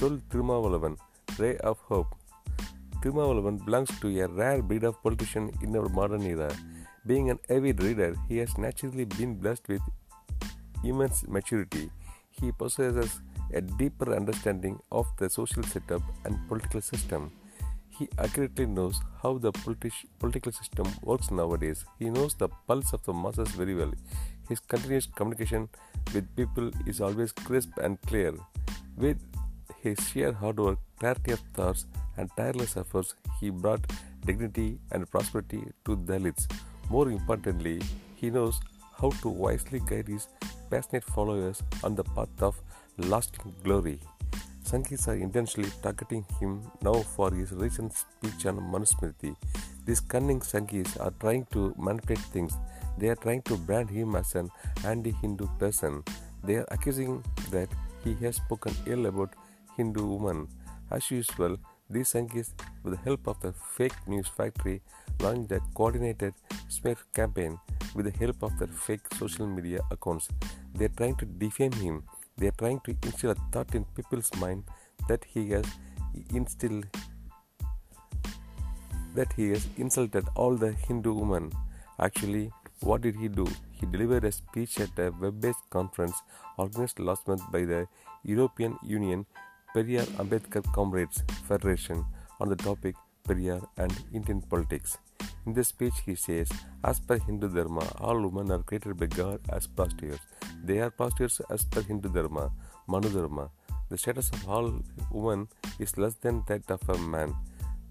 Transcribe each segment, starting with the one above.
told Thirumavalavan, ray of hope. Thirumavalavan belongs to a rare breed of politician in our modern era. Being an avid reader, he has naturally been blessed with immense maturity. He possesses a deeper understanding of the social setup and political system. He accurately knows how the politi- political system works nowadays. He knows the pulse of the masses very well. His continuous communication with people is always crisp and clear. With his sheer hard work, clarity of thoughts, and tireless efforts, he brought dignity and prosperity to Dalits. More importantly, he knows how to wisely guide his passionate followers on the path of lasting glory. Sanghis are intentionally targeting him now for his recent speech on Manusmriti. These cunning Sanghis are trying to manipulate things. They are trying to brand him as an anti-Hindu person. They are accusing that he has spoken ill about Hindu women. As usual, these Sanghis, with the help of the fake news factory, launched a coordinated smear campaign with the help of their fake social media accounts. They are trying to defame him they are trying to instill a thought in people's mind that he has instilled that he has insulted all the Hindu women. Actually, what did he do? He delivered a speech at a web-based conference organized last month by the European Union Periyar Ambedkar Comrades Federation on the topic Periyar and Indian politics. In this speech, he says, As per Hindu Dharma, all women are created by God as prostitutes. They are prostitutes as per Hindu Dharma, Manu Dharma. The status of all women is less than that of a man.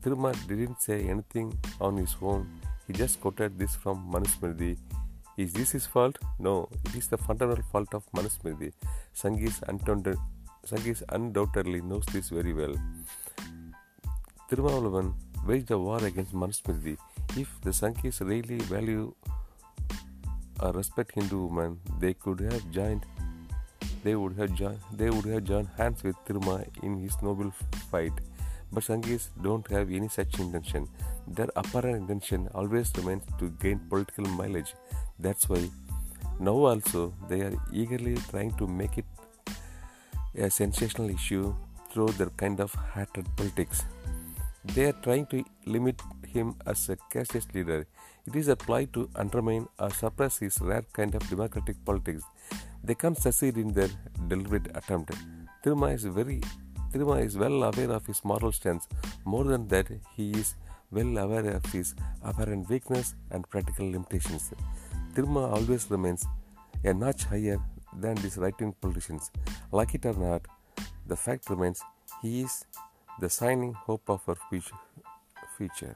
Thiruma didn't say anything on his own. He just quoted this from Manusmriti. Is this his fault? No, it is the fundamental fault of Manusmriti. Sanghis Sanghis undoubtedly knows this very well. Thirumavalavan waged a war against Manusmriti. If the Sanghis really value or respect Hindu women, they could have joined. They would have joined. They would have joined hands with Thiruma in his noble fight. But Sanghis don't have any such intention. Their apparent intention always remains to gain political mileage. That's why now also they are eagerly trying to make it a sensational issue through their kind of hatred politics. They are trying to limit him as a casteist leader. It is a ploy to undermine or suppress his rare kind of democratic politics. They can't succeed in their deliberate attempt. Thiruma is very Thiruma is well aware of his moral stance. More than that, he is well aware of his apparent weakness and practical limitations. Thiruma always remains a notch higher than these right-wing politicians. Like it or not, the fact remains he is the shining hope of our future.